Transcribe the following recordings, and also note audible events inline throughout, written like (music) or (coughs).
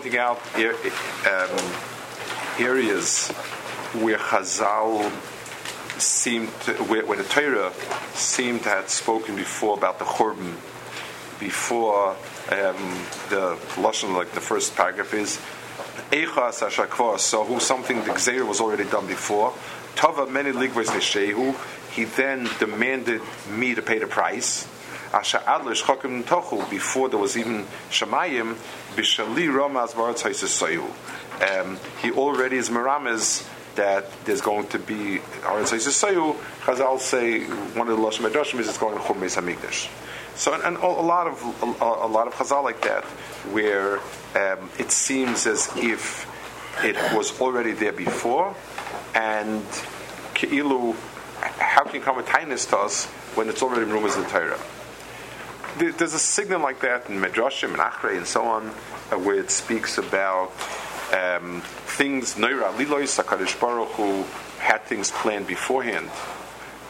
pointing out um, areas where Chazal seemed to, where, where, the Torah seemed to have spoken before about the Churban, before um, the lashon, like the first paragraph is Eichas so Sahu, something the Gzeir was already done before. Tava many Neshehu. He then demanded me to pay the price. Asha Adlish Chakim Tochu, before there was even Shemayim, Bishali Ramaz Baratz um, He already is Miramis that there's going to be Aretz Sayu. Chazal say one of the Lashon Medrashim is it's going to Churmeis Hamikdash. So, and, a, lot of a, a, lot of Chazal like that, where um, it seems as if it was already there before, and Keilu, how can you come with kindness to us when it's already rumors in the Torah? There's a signal like that in Medrashim and Achrei and so on, uh, where it speaks about um, things. Noira Lilois Sakarish Baruch who had things planned beforehand,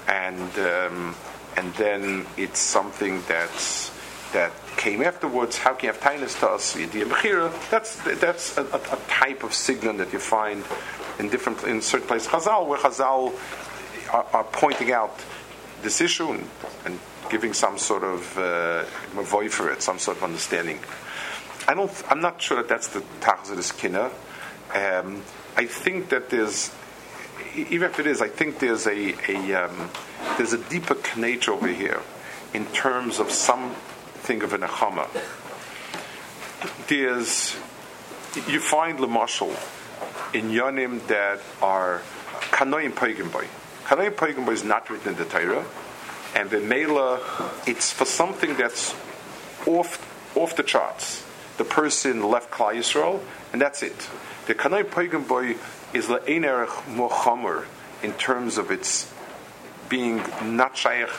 and um, and then it's something that's that came afterwards. How can you have tinus to us? That's that's a, a, type of signal that you find in different in certain places. Chazal, where Chazal are, are pointing out this issue and, and giving some sort of uh, for it, some sort of understanding. I don't. I'm not sure that that's the Tachzidus Kinna. Um, I think that there's, even if it is, I think there's a, a um, there's a deeper nature over here in terms of something of an achama. There's, you find Lamashal in Yonim that are Kanoim Peigenboy. Kanoim Peigenboy is not written in the Torah, and the Mela, it's for something that's off, off the charts. The person left Klal Yisrael, and that's it. The Kanoim Boy is La'ein Erech Mochamer in terms of its being not shaykh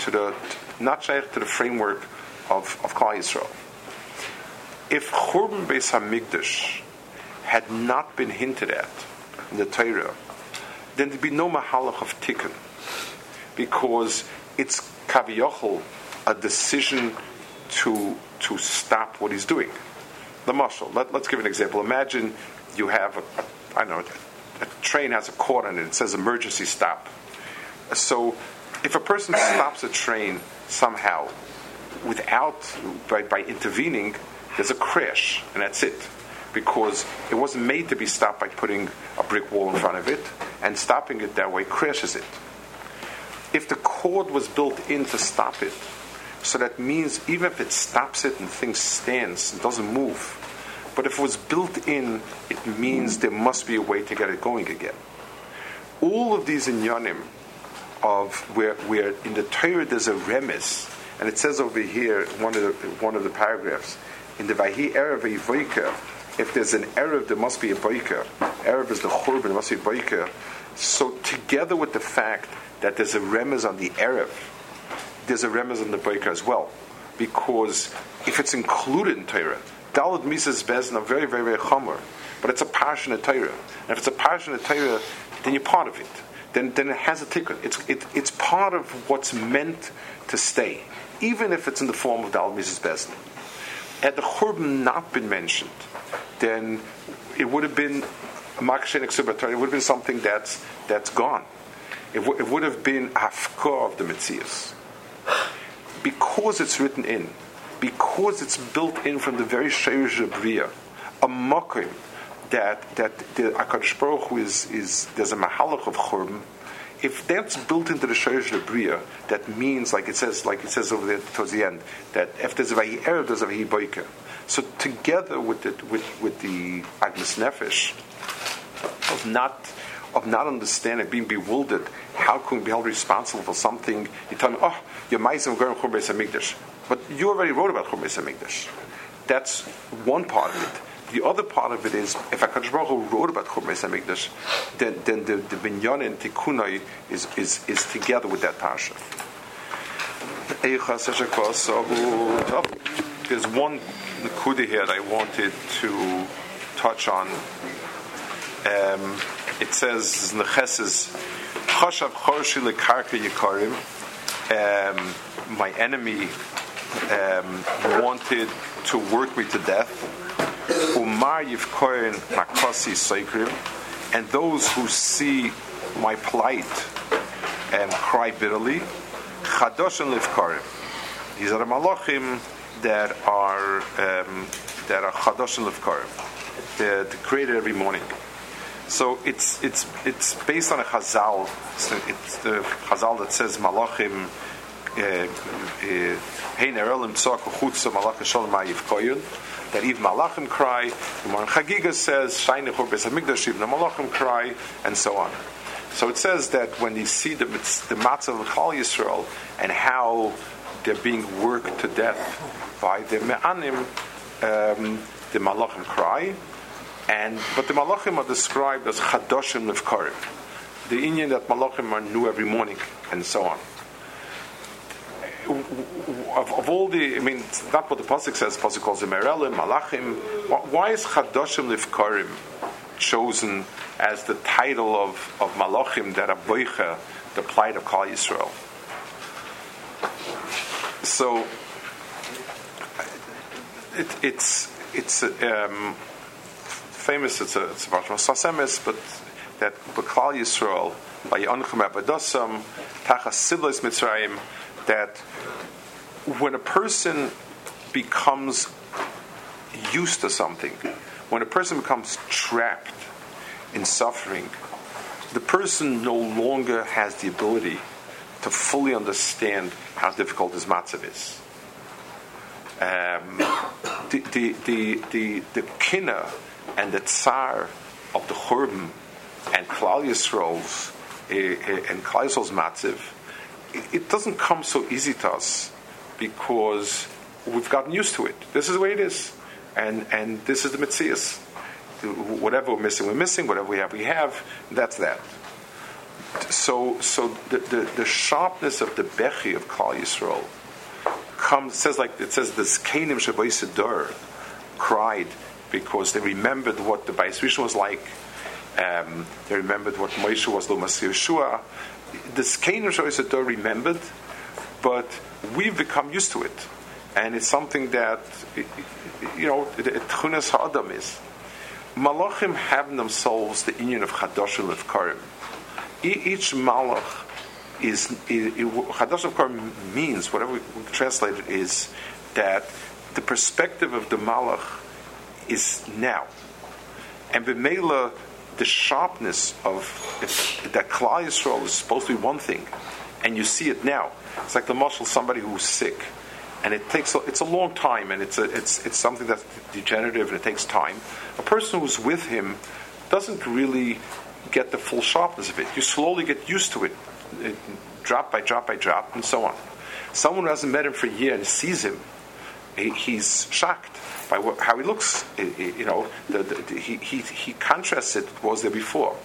to the not shaykh to the framework of, of Klal Yisrael. If Churban Beis Hamikdash had not been hinted at in the Torah, then there'd be no mahalach of tikkun, because it's kaviyochel a decision to to stop what he's doing. The muscle. Let, us give an example. Imagine you have a, I don't know a train has a cord on it. It says emergency stop. So, if a person stops a train somehow without by, by intervening, there's a crash, and that's it because it wasn't made to be stopped by putting a brick wall in front of it, and stopping it that way crashes it. If the cord was built in to stop it, so that means even if it stops it and things stands, it doesn't move. But if it was built in, it means there must be a way to get it going again. All of these inyanim of where, where in the Torah there's a remes, and it says over here one of the one of the paragraphs in the Vahi Erev Yivoika, if there's an Erev, there must be a Boika. Erev is the Churban, there must be a Boika. So together with the fact that there's a remes on the Erev, there's a remes on the Boika as well. Because if it's included in Torah, Dalad Mises Bezin are very, very, very chomer. But it's a passionate Torah. And if it's a passionate Torah, then you're part of it. Then, then it has a tikkun. It's, it, it's part of what's meant to stay, even if it's in the form of Dalad Mises Bezin had the Churban not been mentioned, then it would have been It would have been something that's, that's gone. It, w- it would have been Hafkor of the Metzias. Because it's written in, because it's built in from the very Shayrish Bria, a Mokim that, that the Akadosh Baruch Hu is, is, there's a Mahalach of Churban, if that's built into the Shayrish Lebriya, that means, like it says, like it says over there towards the end, that if there's a Vahi Erev, there's a Vahi Boika. So together with the, with, with the Agnes Nefesh, of not of not understanding, being bewildered, how can we be held responsible for something? You tell me, oh, you're Maisim Gerim Chum Beis But you already wrote about Chum Beis That's one part of it. The other part of it is, if HaKadosh Baruch Hu wrote about Churmes HaMikdash, then, then the, the Binyan and Tikkunai is, is, is together with that Parsha. There's one Nakuda here that I wanted to touch on. Um, it says, Necheses, Chashav Chorshi Lekarka Yikarim, um, my enemy um, wanted to work me to death Umar Yivkoin Makosi Seikrim, and those who see my plight and cry bitterly, Chadosh and Livkarim. These are the malachim that are um, that are Chadosh and Livkarim. They're created every morning. So it's it's it's based on a Chazal. It's the Chazal that says malachim. Shalom ma'yivkoyun that even Malachim cry. The Moran Chagiga says, Beis Hamikdash, even Malachim cry, and so on. So it says that when you see the, the matzah of Chal Yisrael and how they're being worked to death by the Me'anim, um, the Malachim cry, and but the Malachim are described as Chadoshim Levkarim, the Indian that Malachim are new every morning, and so on of, of, all the, I mean, that's what the pasuk says. Pasuk calls them Merelim, Malachim. Why is Chadoshim Livkarim chosen as the title of, of Malachim that are boicha, the plight of Kal Yisrael? So it, it's it's um, famous. It's a it's about Sasemis, but that Klal Yisrael by Yonchem Abadosam Tachas Siblis Mitzrayim that when a person becomes used to something, when a person becomes trapped in suffering, the person no longer has the ability to fully understand how difficult his matzav is. Um, (coughs) the, the, the, the, the kina and the tsar of the churban and Klal Yisrael's and eh, eh, Klal Yisrael's matzav it doesn't come so easy to us because we've gotten used to it. This is the way it is. And, and this is the Mitzias. Whatever we're missing, we're missing. Whatever we have, we have. That's that. So, so the, the, the sharpness of the Bechi of Klal Yisrael comes, says like, it says, the Zkenim Shabbos cried because they remembered what the Bais Rishon was like. Um, they remembered what Moshe was, Lomas Yeshua the Skaner Shoisator remembered, but we've become used to it. And it's something that, you know, Tchunas Ha'adam is. Malachim have themselves the union of Chadosh and Karim. Each Malach is, Chadosh and Karim means, whatever we translate it, is that the perspective of the Malach is now. And B'meila, the sharpness of that Klal Yisrael is supposed to be one thing, and you see it now. It's like the muscle somebody who's sick, and it takes a, it's a long time, and it's a, it's it's something that's degenerative, and it takes time. A person who's with him doesn't really get the full sharpness of it. You slowly get used to it, it drop by drop by drop, and so on. Someone who hasn't met him for a year and sees him, he, he's shocked by what, how he looks. Eh, eh, you know, the, the, he, he, he contrasts it was there before.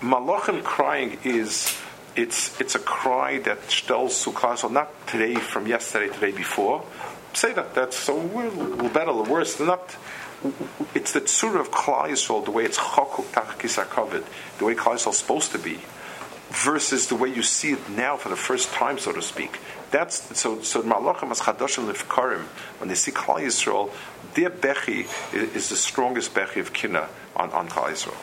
Malachim crying is it's it's a cry that to so not today from yesterday, today before. Say that that's so we're better or worse. Not it's the tzura of Klal the way it's chokuk tachakis covered, the way Klal is supposed to be, versus the way you see it now for the first time, so to speak. That's so. So Malachim as Chadoshim Lifkarim, when they see Klal Yisrael, their bechi is, the strongest bechi of kina on on Klal Yisrael.